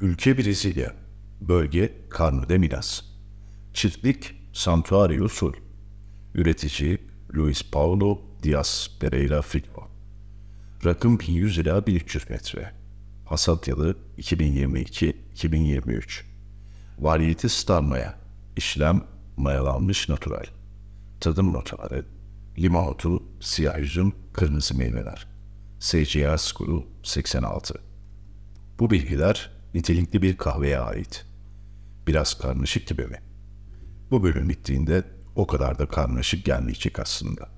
Ülke Brezilya. Bölge Carmo de Minas. Çiftlik Santuario Sul. Üretici Luis Paulo Diaz Pereira Filho. Rakım 1100 ila 1300 metre. Hasat yılı 2022-2023. Variyeti Star Maya. İşlem mayalanmış natural. Tadım notaları. Limon otu, siyah üzüm, kırmızı meyveler. SCA skolu 86. Bu bilgiler nitelikli bir kahveye ait. Biraz karmaşık gibi mi? Bu bölüm bittiğinde o kadar da karmaşık gelmeyecek aslında.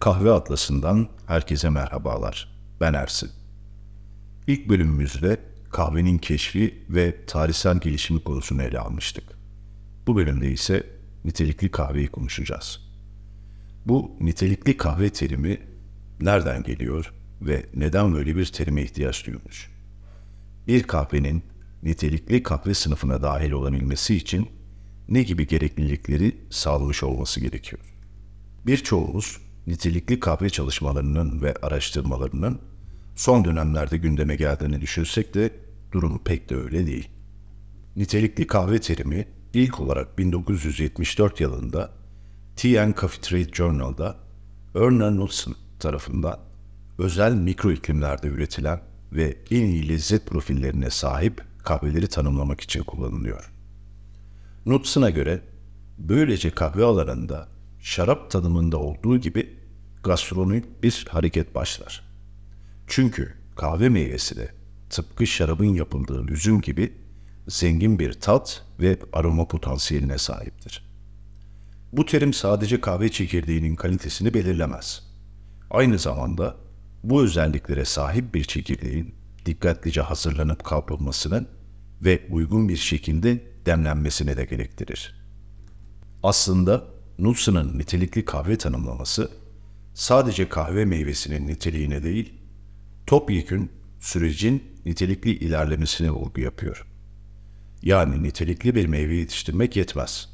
Kahve Atlası'ndan herkese merhabalar. Ben Ersin. İlk bölümümüzde kahvenin keşfi ve tarihsel gelişimi konusunu ele almıştık. Bu bölümde ise nitelikli kahveyi konuşacağız. Bu nitelikli kahve terimi nereden geliyor ve neden böyle bir terime ihtiyaç duymuş? Bir kahvenin nitelikli kahve sınıfına dahil olabilmesi için ne gibi gereklilikleri sağlamış olması gerekiyor? Birçoğumuz nitelikli kahve çalışmalarının ve araştırmalarının son dönemlerde gündeme geldiğini düşünsek de durum pek de öyle değil. Nitelikli kahve terimi ilk olarak 1974 yılında TN Coffee Trade Journal'da Erna Knudsen tarafından özel mikro iklimlerde üretilen ve en iyi lezzet profillerine sahip kahveleri tanımlamak için kullanılıyor. Knudsen'a göre böylece kahve alanında şarap tadımında olduğu gibi gastronomik bir hareket başlar. Çünkü kahve meyvesi de tıpkı şarabın yapıldığı üzüm gibi zengin bir tat ve aroma potansiyeline sahiptir. Bu terim sadece kahve çekirdeğinin kalitesini belirlemez. Aynı zamanda bu özelliklere sahip bir çekirdeğin dikkatlice hazırlanıp kavrulmasını ve uygun bir şekilde demlenmesini de gerektirir. Aslında Nutsen'ın nitelikli kahve tanımlaması sadece kahve meyvesinin niteliğine değil, topyekün sürecin nitelikli ilerlemesine vurgu yapıyor. Yani nitelikli bir meyve yetiştirmek yetmez.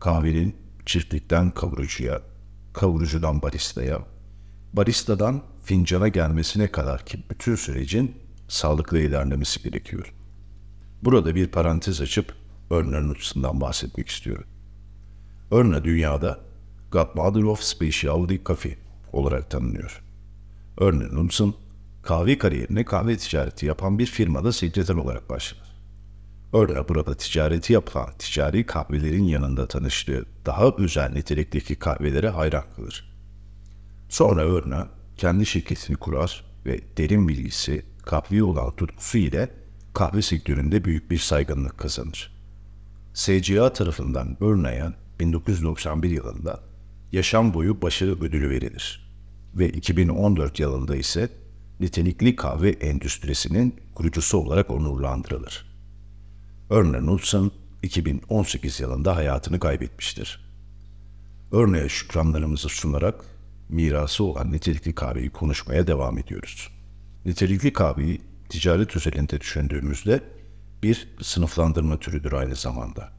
Kahvenin çiftlikten kavurucuya, kavurucudan baristaya, baristadan fincana gelmesine kadar ki bütün sürecin sağlıklı ilerlemesi gerekiyor. Burada bir parantez açıp Örner Nutsen'dan bahsetmek istiyorum. Örner dünyada Godmother of Specialty Coffee olarak tanınıyor. Örner Nutsen, kahve kariyerine kahve ticareti yapan bir firmada sekreter olarak başlar. Örner burada ticareti yapan ticari kahvelerin yanında tanıştığı daha özel nitelikteki kahvelere hayran kalır. Sonra Örner kendi şirketini kurar ve derin bilgisi, kahve olan tutkusu ile kahve sektöründe büyük bir saygınlık kazanır. SCA tarafından Örneğin 1991 yılında yaşam boyu başarı ödülü verilir ve 2014 yılında ise nitelikli kahve endüstrisinin kurucusu olarak onurlandırılır. Örne Knudsen 2018 yılında hayatını kaybetmiştir. Örneğe şükranlarımızı sunarak mirası olan nitelikli kahveyi konuşmaya devam ediyoruz. Nitelikli kahveyi ticaret özelinde düşündüğümüzde bir sınıflandırma türüdür aynı zamanda.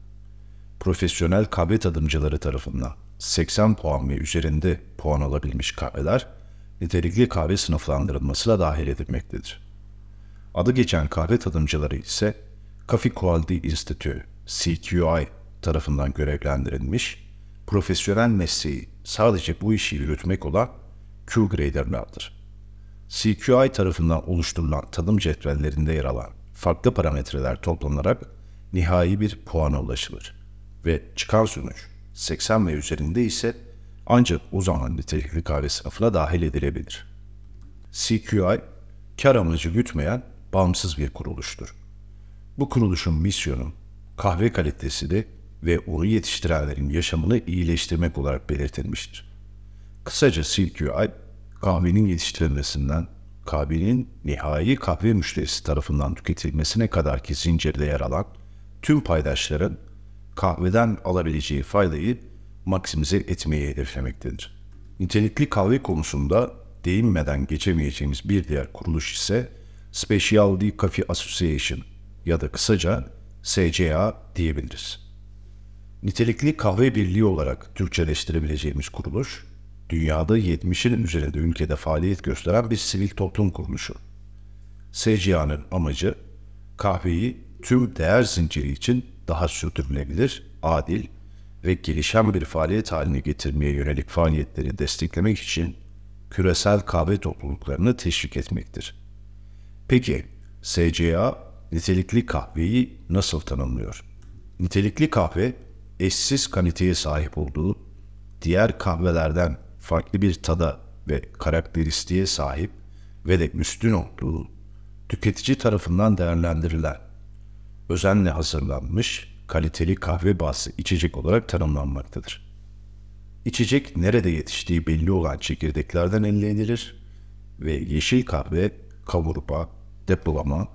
Profesyonel kahve tadımcıları tarafından 80 puan ve üzerinde puan alabilmiş kahveler nitelikli kahve sınıflandırılmasına dahil edilmektedir. Adı geçen kahve tadımcıları ise Coffee Quality Institute CQI tarafından görevlendirilmiş, profesyonel mesleği sadece bu işi yürütmek olan Q-graderlardır. CQI tarafından oluşturulan tadım cetvellerinde yer alan farklı parametreler toplanarak nihai bir puana ulaşılır ve çıkan sonuç 80 ve üzerinde ise ancak o zaman nitelikli kahve sınıfına dahil edilebilir. CQI, kar amacı gütmeyen bağımsız bir kuruluştur. Bu kuruluşun misyonu kahve kalitesini ve onu yetiştirenlerin yaşamını iyileştirmek olarak belirtilmiştir. Kısaca CQI, kahvenin yetiştirilmesinden kahvenin nihai kahve müşterisi tarafından tüketilmesine kadar ki zincirde yer alan tüm paydaşların kahveden alabileceği faydayı maksimize etmeyi hedeflemektedir. Nitelikli kahve konusunda değinmeden geçemeyeceğimiz bir diğer kuruluş ise Specialty Coffee Association ya da kısaca SCA diyebiliriz. Nitelikli kahve birliği olarak Türkçeleştirebileceğimiz kuruluş, dünyada 70'in üzerinde ülkede faaliyet gösteren bir sivil toplum kuruluşu. SCA'nın amacı, kahveyi tüm değer zinciri için daha sürdürülebilir, adil ve gelişen bir faaliyet haline getirmeye yönelik faaliyetleri desteklemek için küresel kahve topluluklarını teşvik etmektir. Peki, SCA nitelikli kahveyi nasıl tanımlıyor? Nitelikli kahve, eşsiz kaliteye sahip olduğu, diğer kahvelerden farklı bir tada ve karakteristiğe sahip ve de üstün olduğu, tüketici tarafından değerlendirilen, özenle hazırlanmış, kaliteli kahve bazlı içecek olarak tanımlanmaktadır. İçecek nerede yetiştiği belli olan çekirdeklerden elde edilir ve yeşil kahve kavurma, depolama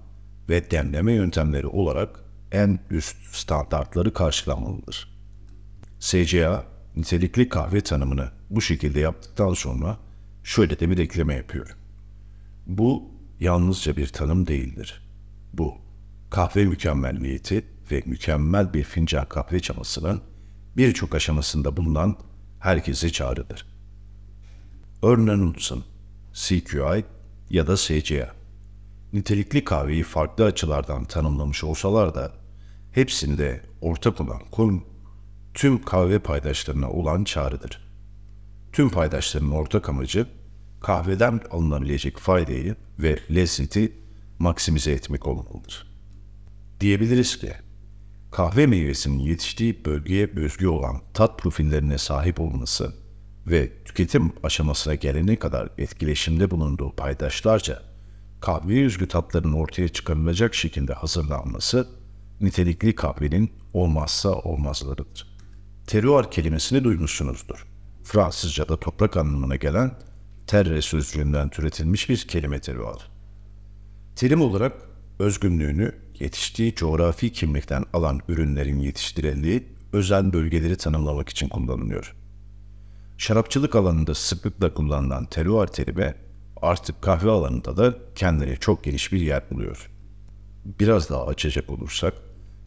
ve demleme yöntemleri olarak en üst standartları karşılamalıdır. SCA, nitelikli kahve tanımını bu şekilde yaptıktan sonra şöyle de bir ekleme yapıyor. Bu yalnızca bir tanım değildir. Bu, kahve mükemmelliyeti ve mükemmel bir fincan kahve çamasının birçok aşamasında bulunan herkese çağrıdır. Örneğin unutsun, CQI ya da SCA. Nitelikli kahveyi farklı açılardan tanımlamış olsalar da hepsinde ortak olan konu tüm kahve paydaşlarına olan çağrıdır. Tüm paydaşların ortak amacı kahveden alınabilecek faydayı ve lezzeti maksimize etmek olmalıdır. Diyebiliriz ki kahve meyvesinin yetiştiği bölgeye özgü olan tat profillerine sahip olması ve tüketim aşamasına gelene kadar etkileşimde bulunduğu paydaşlarca kahveye özgü tatların ortaya çıkarılacak şekilde hazırlanması nitelikli kahvenin olmazsa olmazlarıdır. Terroir kelimesini duymuşsunuzdur. Fransızca'da toprak anlamına gelen terre sözcüğünden türetilmiş bir kelime terroir. Terim olarak özgünlüğünü yetiştiği coğrafi kimlikten alan ürünlerin yetiştirildiği özel bölgeleri tanımlamak için kullanılıyor. Şarapçılık alanında sıklıkla kullanılan terroir terimi artık kahve alanında da kendine çok geniş bir yer buluyor. Biraz daha açacak olursak,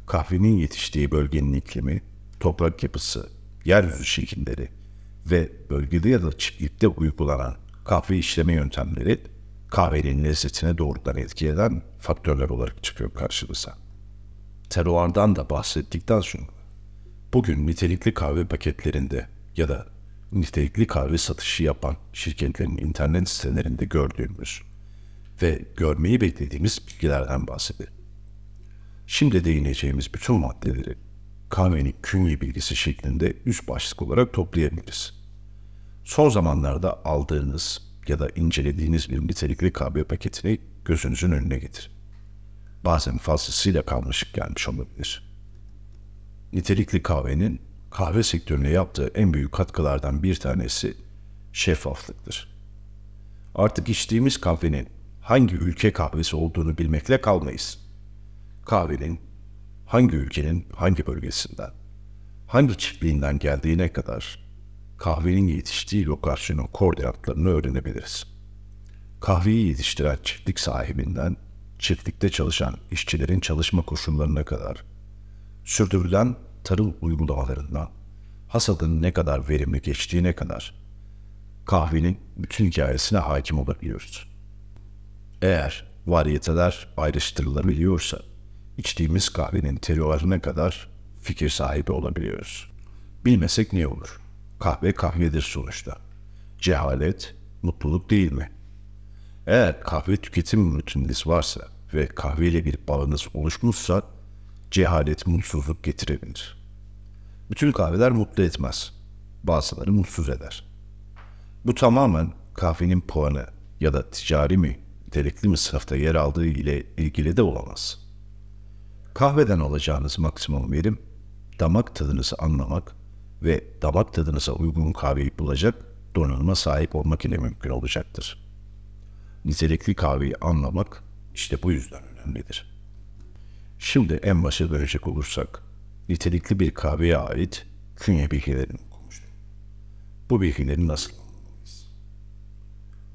kahvenin yetiştiği bölgenin iklimi, toprak yapısı, yeryüzü şekilleri ve bölgede ya da çiftlikte uygulanan kahve işleme yöntemleri kahvenin lezzetine doğrudan etki eden faktörler olarak çıkıyor karşımıza. Teruardan da bahsettikten sonra bugün nitelikli kahve paketlerinde ya da nitelikli kahve satışı yapan şirketlerin internet sitelerinde gördüğümüz ve görmeyi beklediğimiz bilgilerden bahsedelim. Şimdi değineceğimiz bütün maddeleri kahvenin künye bilgisi şeklinde üst başlık olarak toplayabiliriz. Son zamanlarda aldığınız ya da incelediğiniz bir nitelikli kahve paketini gözünüzün önüne getir. Bazen fazlasıyla kalmışık gelmiş olabilir. Nitelikli kahvenin kahve sektörüne yaptığı en büyük katkılardan bir tanesi şeffaflıktır. Artık içtiğimiz kahvenin hangi ülke kahvesi olduğunu bilmekle kalmayız. Kahvenin hangi ülkenin hangi bölgesinden, hangi çiftliğinden geldiğine kadar kahvenin yetiştiği lokasyonun koordinatlarını öğrenebiliriz. Kahveyi yetiştiren çiftlik sahibinden çiftlikte çalışan işçilerin çalışma koşullarına kadar, sürdürülen tarım uygulamalarından hasadın ne kadar verimli geçtiğine kadar kahvenin bütün hikayesine hakim olabiliyoruz. Eğer variyeteler ayrıştırılabiliyorsa içtiğimiz kahvenin terörüne kadar fikir sahibi olabiliyoruz. Bilmesek ne olur? Kahve kahvedir sonuçta. Cehalet mutluluk değil mi? Eğer kahve tüketim rutininiz varsa ve kahveyle bir bağınız oluşmuşsa cehalet mutsuzluk getirebilir. Bütün kahveler mutlu etmez. Bazıları mutsuz eder. Bu tamamen kahvenin puanı ya da ticari mi, nitelikli mi sınıfta yer aldığı ile ilgili de olamaz. Kahveden alacağınız maksimum verim, damak tadınızı anlamak ve damak tadınıza uygun kahveyi bulacak donanıma sahip olmak ile mümkün olacaktır. Nitelikli kahveyi anlamak işte bu yüzden önemlidir. Şimdi en başa dönecek olursak, nitelikli bir kahveye ait künye bilgilerini okumuştum. Bu bilgileri nasıl anlamalıyız?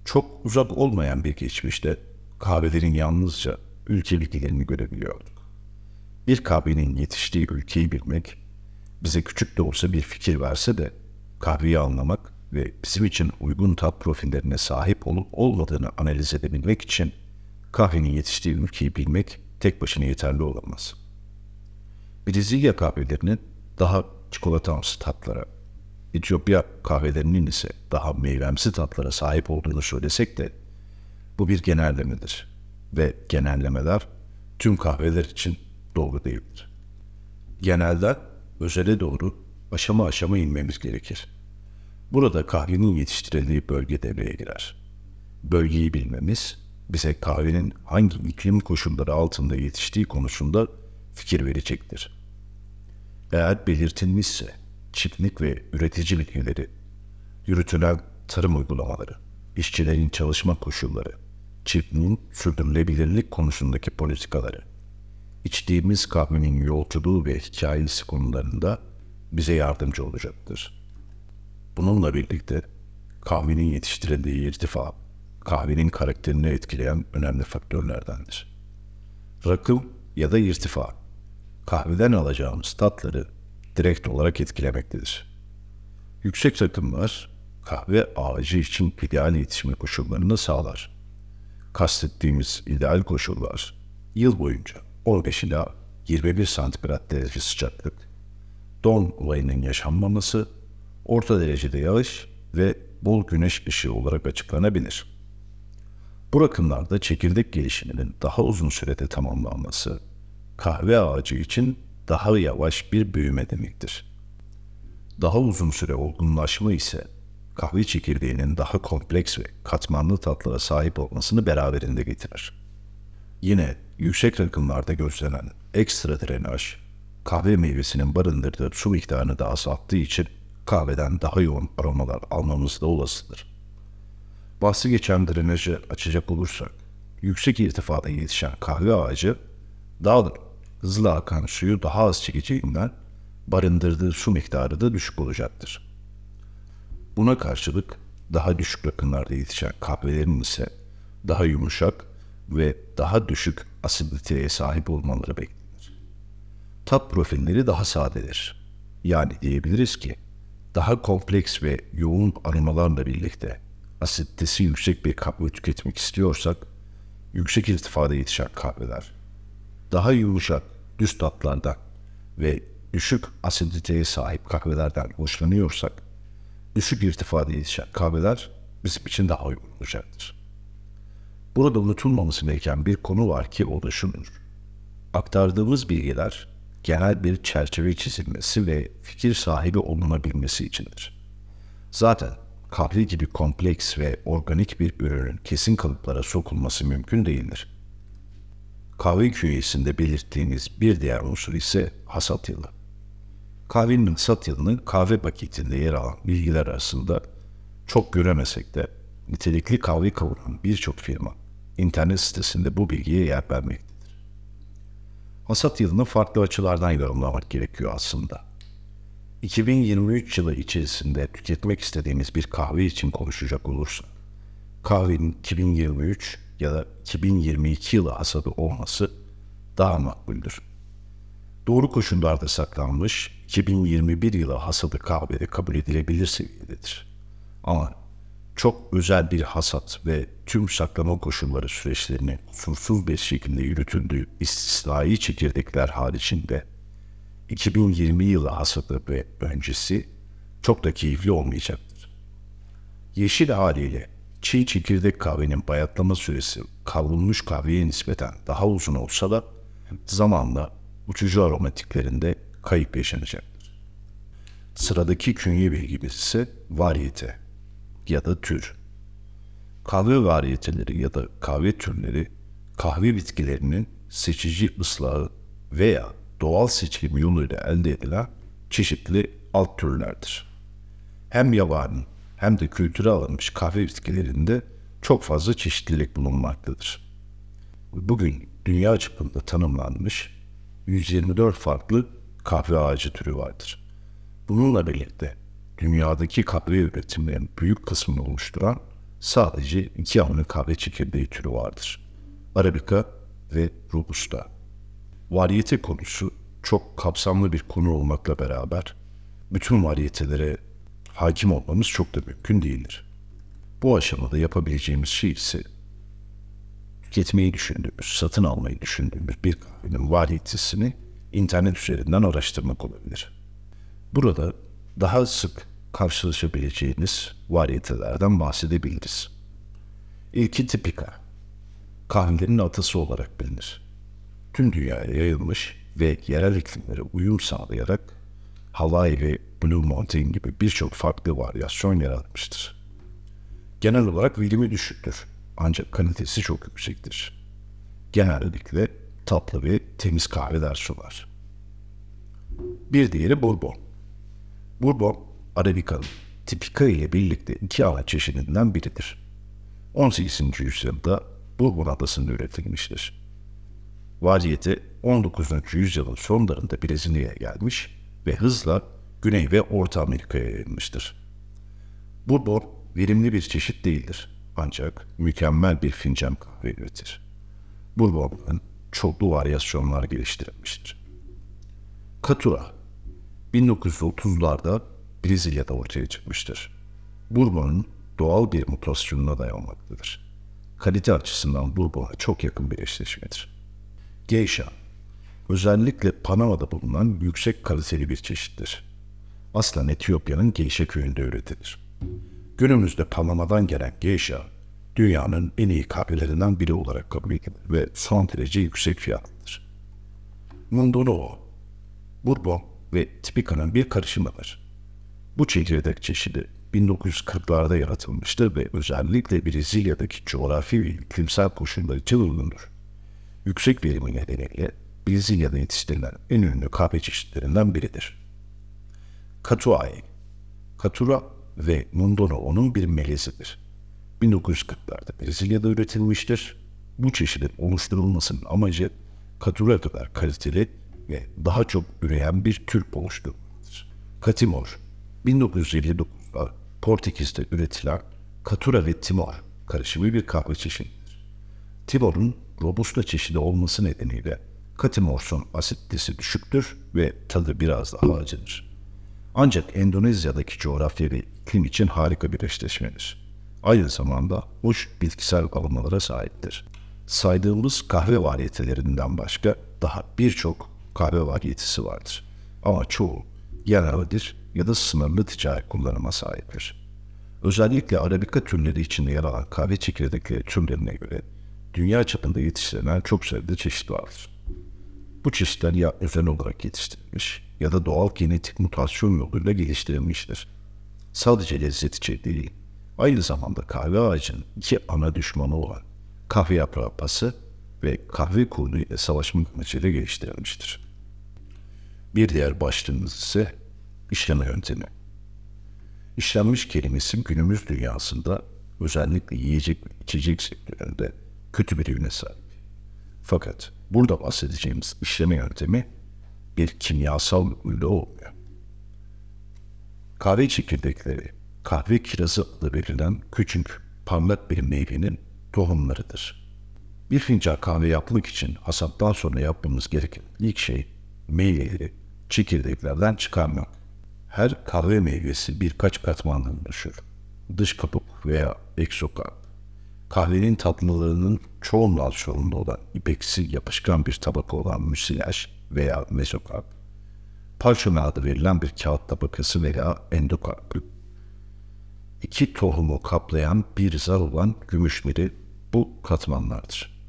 Çok uzak olmayan bir geçmişte kahvelerin yalnızca ülke bilgilerini görebiliyorduk. Bir kahvenin yetiştiği ülkeyi bilmek, bize küçük de olsa bir fikir verse de kahveyi anlamak ve bizim için uygun tat profillerine sahip olup olmadığını analiz edebilmek için kahvenin yetiştiği ülkeyi bilmek tek başına yeterli olamaz. Brezilya kahvelerinin daha çikolatamsı tatlara, Etiyopya kahvelerinin ise daha meyvemsi tatlara sahip olduğunu söylesek de bu bir genellemedir ve genellemeler tüm kahveler için doğru değildir. Genelde özele doğru aşama aşama inmemiz gerekir. Burada kahvenin yetiştirildiği bölge devreye girer. Bölgeyi bilmemiz bize kahvenin hangi iklim koşulları altında yetiştiği konusunda fikir verecektir. Eğer belirtilmişse çiftlik ve üretici bilgileri, yürütülen tarım uygulamaları, işçilerin çalışma koşulları, çiftliğin sürdürülebilirlik konusundaki politikaları, içtiğimiz kahvenin yolculuğu ve hikayesi konularında bize yardımcı olacaktır. Bununla birlikte kahvenin yetiştirildiği irtifa, kahvenin karakterini etkileyen önemli faktörlerdendir. Rakım ya da irtifa, kahveden alacağımız tatları direkt olarak etkilemektedir. Yüksek rakımlar kahve ağacı için ideal yetişme koşullarını sağlar. Kastettiğimiz ideal koşullar yıl boyunca 15 ila 21 santigrat derece sıcaklık, don olayının yaşanmaması, orta derecede yağış ve bol güneş ışığı olarak açıklanabilir. Bu rakımlarda çekirdek gelişiminin daha uzun sürede tamamlanması, kahve ağacı için daha yavaş bir büyüme demektir. Daha uzun süre olgunlaşma ise kahve çekirdeğinin daha kompleks ve katmanlı tatlara sahip olmasını beraberinde getirir. Yine yüksek rakımlarda gözlenen ekstra drenaj, kahve meyvesinin barındırdığı su miktarını da azalttığı için kahveden daha yoğun aromalar almamız da olasıdır. Bahsi geçen drenajı açacak olursak, yüksek irtifada yetişen kahve ağacı dağılır hızlı akan suyu daha az çekeceğinden barındırdığı su miktarı da düşük olacaktır. Buna karşılık daha düşük rakımlarda yetişen kahvelerin ise daha yumuşak ve daha düşük asiditeye sahip olmaları beklenir. Tat profilleri daha sadedir. Yani diyebiliriz ki daha kompleks ve yoğun aromalarla birlikte asiditesi yüksek bir kahve tüketmek istiyorsak yüksek irtifada yetişen kahveler, daha yumuşak düz tatlardan ve düşük asiditeye sahip kahvelerden hoşlanıyorsak, düşük irtifada yetişen kahveler bizim için daha uygun olacaktır. Burada unutulmaması gereken bir konu var ki o da şudur. Aktardığımız bilgiler genel bir çerçeve çizilmesi ve fikir sahibi olunabilmesi içindir. Zaten kahve gibi kompleks ve organik bir ürünün kesin kalıplara sokulması mümkün değildir. Kahve künyesinde belirttiğiniz bir diğer unsur ise hasat yılı. Kahvenin hasat yılının kahve paketinde yer alan bilgiler arasında çok göremesek de nitelikli kahve kavuran birçok firma internet sitesinde bu bilgiye yer vermektedir. Hasat yılını farklı açılardan yorumlamak gerekiyor aslında. 2023 yılı içerisinde tüketmek istediğimiz bir kahve için konuşacak olursak, kahvenin 2023 ya da 2022 yılı hasadı olması daha makbuldür. Doğru koşullarda saklanmış 2021 yılı hasadı kahvede kabul edilebilir seviyededir. Ama çok özel bir hasat ve tüm saklama koşulları süreçlerinin kusursuz bir şekilde yürütüldüğü istisnai çekirdekler haricinde 2020 yılı hasadı ve öncesi çok da keyifli olmayacaktır. Yeşil haliyle çiğ çekirdek kahvenin bayatlama süresi kavrulmuş kahveye nispeten daha uzun olsa da zamanla uçucu aromatiklerinde kayıp yaşanacaktır. Sıradaki künye bilgimiz ise variyete ya da tür. Kahve variyeteleri ya da kahve türleri kahve bitkilerinin seçici ıslahı veya doğal seçim yoluyla elde edilen çeşitli alt türlerdir. Hem yabani hem de kültüre alınmış kahve bitkilerinde çok fazla çeşitlilik bulunmaktadır. Bugün dünya çapında tanımlanmış 124 farklı kahve ağacı türü vardır. Bununla birlikte dünyadaki kahve üretimlerinin büyük kısmını oluşturan sadece iki amino kahve çekirdeği türü vardır. Arabica ve Robusta. Variyete konusu çok kapsamlı bir konu olmakla beraber bütün variyetelere hakim olmamız çok da mümkün değildir. Bu aşamada yapabileceğimiz şey ise tüketmeyi düşündüğümüz, satın almayı düşündüğümüz bir kahvenin variyetesini internet üzerinden araştırmak olabilir. Burada daha sık karşılaşabileceğiniz variyetelerden bahsedebiliriz. İlki tipika. Kahvelerin atası olarak bilinir. Tüm dünyaya yayılmış ve yerel iklimlere uyum sağlayarak Hawaii ve Blue Mountain gibi birçok farklı varyasyon yaratmıştır. Genel olarak verimi düşüktür ancak kalitesi çok yüksektir. Genellikle tatlı ve temiz kahveler sunar. Bir diğeri Bourbon. Bourbon, Arabica'nın tipika ile birlikte iki ana çeşidinden biridir. 18. yüzyılda Bourbon adasında üretilmiştir. Vaziyeti 19. yüzyılın sonlarında Brezilya'ya gelmiş ve hızla Güney ve Orta Amerika'ya yayılmıştır. Bourbon verimli bir çeşit değildir ancak mükemmel bir fincan kahve üretir. Bourbon'dan çoklu varyasyonlar geliştirilmiştir. Katura 1930'larda Brezilya'da ortaya çıkmıştır. Bourbon'un doğal bir mutasyonuna dayanmaktadır. Kalite açısından Bourbon'a çok yakın bir eşleşmedir. Geisha özellikle Panama'da bulunan yüksek kaliteli bir çeşittir. Aslen Etiyopya'nın Geisha köyünde üretilir. Günümüzde Panama'dan gelen geisha, dünyanın en iyi kahvelerinden biri olarak kabul edilir ve son derece yüksek fiyatlıdır. Mondonoo, Bourbon ve Tipica'nın bir karışımıdır. Bu çekirdek çeşidi 1940'larda yaratılmıştır ve özellikle Brezilya'daki coğrafi ve iklimsel koşullar için uygundur. Yüksek verimi nedeniyle Brezilya'da yetiştirilen en ünlü kahve çeşitlerinden biridir. Katuai Katura ve Mundono onun bir melezidir. 1940'larda Brezilya'da üretilmiştir. Bu çeşidin oluşturulmasının amacı katura kadar kaliteli ve daha çok üreyen bir tür oluşturmaktır. Katimor, 1959'da Portekiz'de üretilen katura ve timor karışımı bir kahve çeşididir. Timor'un robusta çeşidi olması nedeniyle Katimorsun asitisi düşüktür ve tadı biraz daha acıdır. Ancak Endonezya'daki coğrafya ve iklim için harika bir eşleşmedir. Aynı zamanda hoş bitkisel alımlara sahiptir. Saydığımız kahve variyetelerinden başka daha birçok kahve variyetesi vardır. Ama çoğu yereldir ya da sınırlı ticari kullanıma sahiptir. Özellikle Arabica türleri içinde yer alan kahve çekirdekleri türlerine göre dünya çapında yetiştirilen çok sayıda çeşit vardır. Bu çeşitler ya özel olarak yetiştirilmiş ya da doğal genetik mutasyon yoluyla geliştirilmiştir. Sadece lezzet için değil, aynı zamanda kahve ağacının iki ana düşmanı olan kahve yaprağı pası ve kahve kurdu ile savaşmak amacıyla geliştirilmiştir. Bir diğer başlığımız ise işleme yöntemi. İşlenmiş kelimesi günümüz dünyasında özellikle yiyecek ve içecek sektöründe kötü bir yöne sahip. Fakat burada bahsedeceğimiz işleme yöntemi bir kimyasal üründe olmuyor. Kahve çekirdekleri, kahve kirazı adı verilen küçük, parlak bir meyvenin tohumlarıdır. Bir fincan kahve yapmak için hasattan sonra yapmamız gereken ilk şey meyveleri çekirdeklerden çıkarmak. Her kahve meyvesi birkaç katmandan oluşur. Dış kabuk veya eksokap. Kahvenin tatlılarının çoğunluğa çoğunluğu olan ipeksi yapışkan bir tabaka olan müsilaj veya mezokarp, parşöme adı verilen bir kağıt tabakası veya endokarp, iki tohumu kaplayan bir zar olan gümüşmiri bu katmanlardır.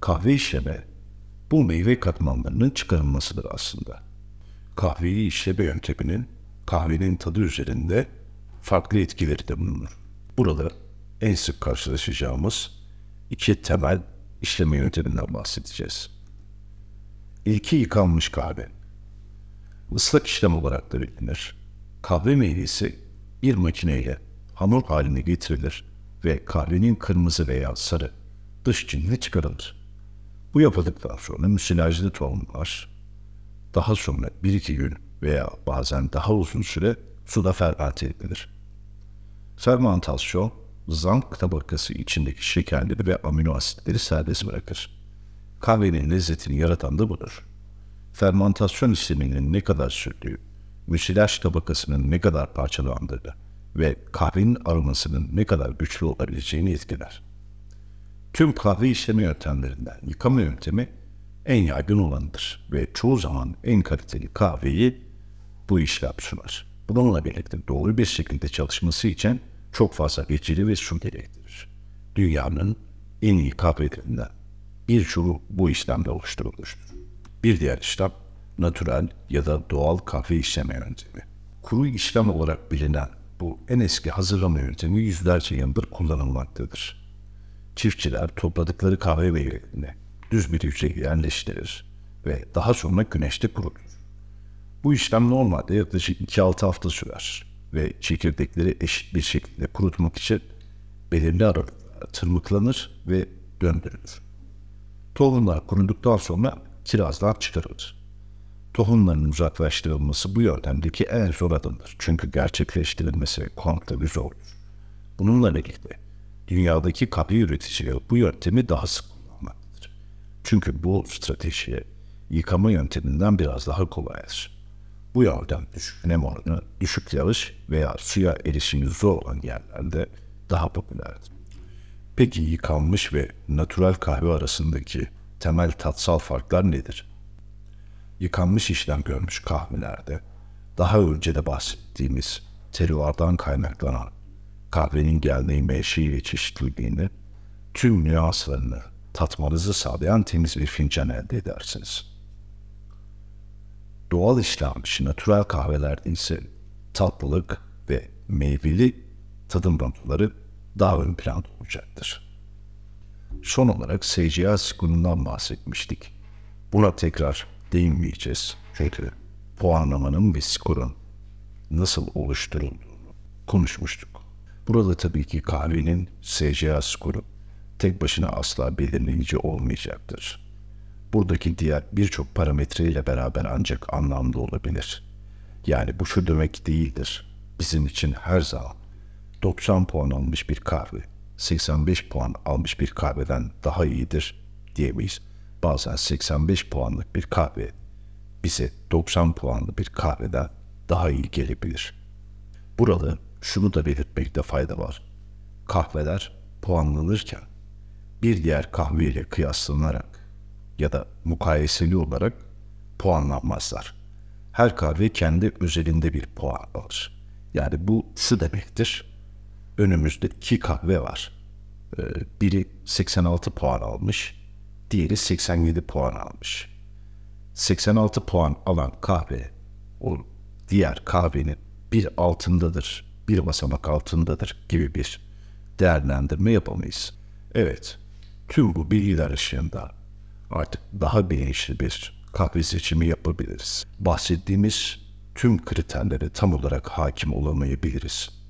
Kahve işleme bu meyve katmanlarının çıkarılmasıdır aslında. Kahveyi işleme yönteminin kahvenin tadı üzerinde farklı etkileri de bulunur. Burada en sık karşılaşacağımız iki temel işleme yönteminden bahsedeceğiz. İlki yıkanmış kahve. Islak işlem olarak da bilinir. Kahve meyvesi bir makineyle hamur haline getirilir ve kahvenin kırmızı veya sarı dış cildine çıkarılır. Bu yapıldıktan sonra müsilajlı tohumlar daha sonra bir iki gün veya bazen daha uzun süre suda fermente edilir. Fermentasyon, zank tabakası içindeki şekerleri ve amino asitleri serbest bırakır. Kahvenin lezzetini yaratan da budur. Fermentasyon işleminin ne kadar sürdüğü, müsilaj tabakasının ne kadar parçalandığı ve kahvenin aromasının ne kadar güçlü olabileceğini etkiler. Tüm kahve işleme yöntemlerinden yıkama yöntemi en yaygın olanıdır ve çoğu zaman en kaliteli kahveyi bu işlem sunar. Bununla birlikte doğru bir şekilde çalışması için çok fazla geçiri ve su gerektirir. Dünyanın en iyi kahvelerinden birçoğu bu işlemde oluşturulmuştur. Bir diğer işlem natural ya da doğal kahve işleme yöntemi. Kuru işlem olarak bilinen bu en eski hazırlama yöntemi yüzlerce yıldır kullanılmaktadır. Çiftçiler topladıkları kahve meyvelerini düz bir yüzeye yerleştirir ve daha sonra güneşte kurutur. Bu işlem normalde yaklaşık 2-6 hafta sürer ve çekirdekleri eşit bir şekilde kurutmak için belirli aralıklarla tırmıklanır ve döndürülür. Tohumlar kuruduktan sonra kirazlar çıkarılır. Tohumların uzaklaştırılması bu yöntemdeki en zor adımdır. Çünkü gerçekleştirilmesi kontrolü zordur. Bununla birlikte dünyadaki kahve üreticileri bu yöntemi daha sık kullanmaktadır. Çünkü bu strateji yıkama yönteminden biraz daha kolaydır. Bu yöntem düşük nem oranı, düşük yağış veya suya erişimi zor olan yerlerde daha popülerdir. Peki yıkanmış ve natural kahve arasındaki temel tatsal farklar nedir? Yıkanmış işlem görmüş kahvelerde daha önce de bahsettiğimiz terüvardan kaynaklanan kahvenin geldiği meşe ve çeşitliliğini tüm nüanslarını tatmanızı sağlayan temiz bir fincan elde edersiniz. Doğal işlenmiş natural kahvelerde ise tatlılık ve meyveli tadım notları daha ön planda olacaktır. Son olarak SCA skorundan bahsetmiştik. Buna tekrar değinmeyeceğiz. Çünkü puanlamanın ve skorun nasıl oluşturulduğunu konuşmuştuk. Burada tabii ki kahvenin SCA skoru tek başına asla belirleyici olmayacaktır. Buradaki diğer birçok parametre ile beraber ancak anlamlı olabilir. Yani bu şu demek değildir. Bizim için her zaman 90 puan almış bir kahve 85 puan almış bir kahveden daha iyidir diyemeyiz. Bazen 85 puanlık bir kahve bize 90 puanlı bir kahveden daha iyi gelebilir. Burada şunu da belirtmekte fayda var. Kahveler puanlanırken bir diğer kahve ile kıyaslanarak ya da mukayeseli olarak puanlanmazlar. Her kahve kendi özelinde bir puan alır. Yani bu şu demektir önümüzde iki kahve var. Ee, biri 86 puan almış, diğeri 87 puan almış. 86 puan alan kahve o diğer kahvenin bir altındadır, bir basamak altındadır gibi bir değerlendirme yapamayız. Evet, tüm bu bilgiler ışığında artık daha bilinçli bir kahve seçimi yapabiliriz. Bahsettiğimiz tüm kriterlere tam olarak hakim olamayabiliriz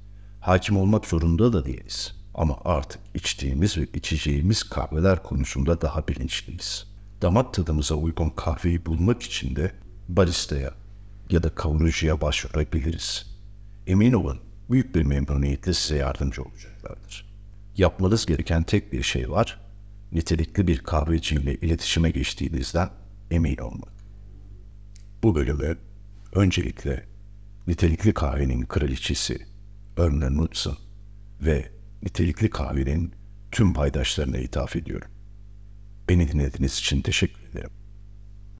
hakim olmak zorunda da değiliz. Ama artık içtiğimiz ve içeceğimiz kahveler konusunda daha bilinçliyiz. Damak tadımıza uygun kahveyi bulmak için de baristaya ya da kavurucuya başvurabiliriz. Emin olun büyük bir memnuniyetle size yardımcı olacaklardır. Yapmanız gereken tek bir şey var. Nitelikli bir kahveciyle iletişime geçtiğinizden emin olmak. Bu bölümü öncelikle nitelikli kahvenin kraliçesi Ernest Knudsen ve nitelikli kahvenin tüm paydaşlarına ithaf ediyorum. Beni dinlediğiniz için teşekkür.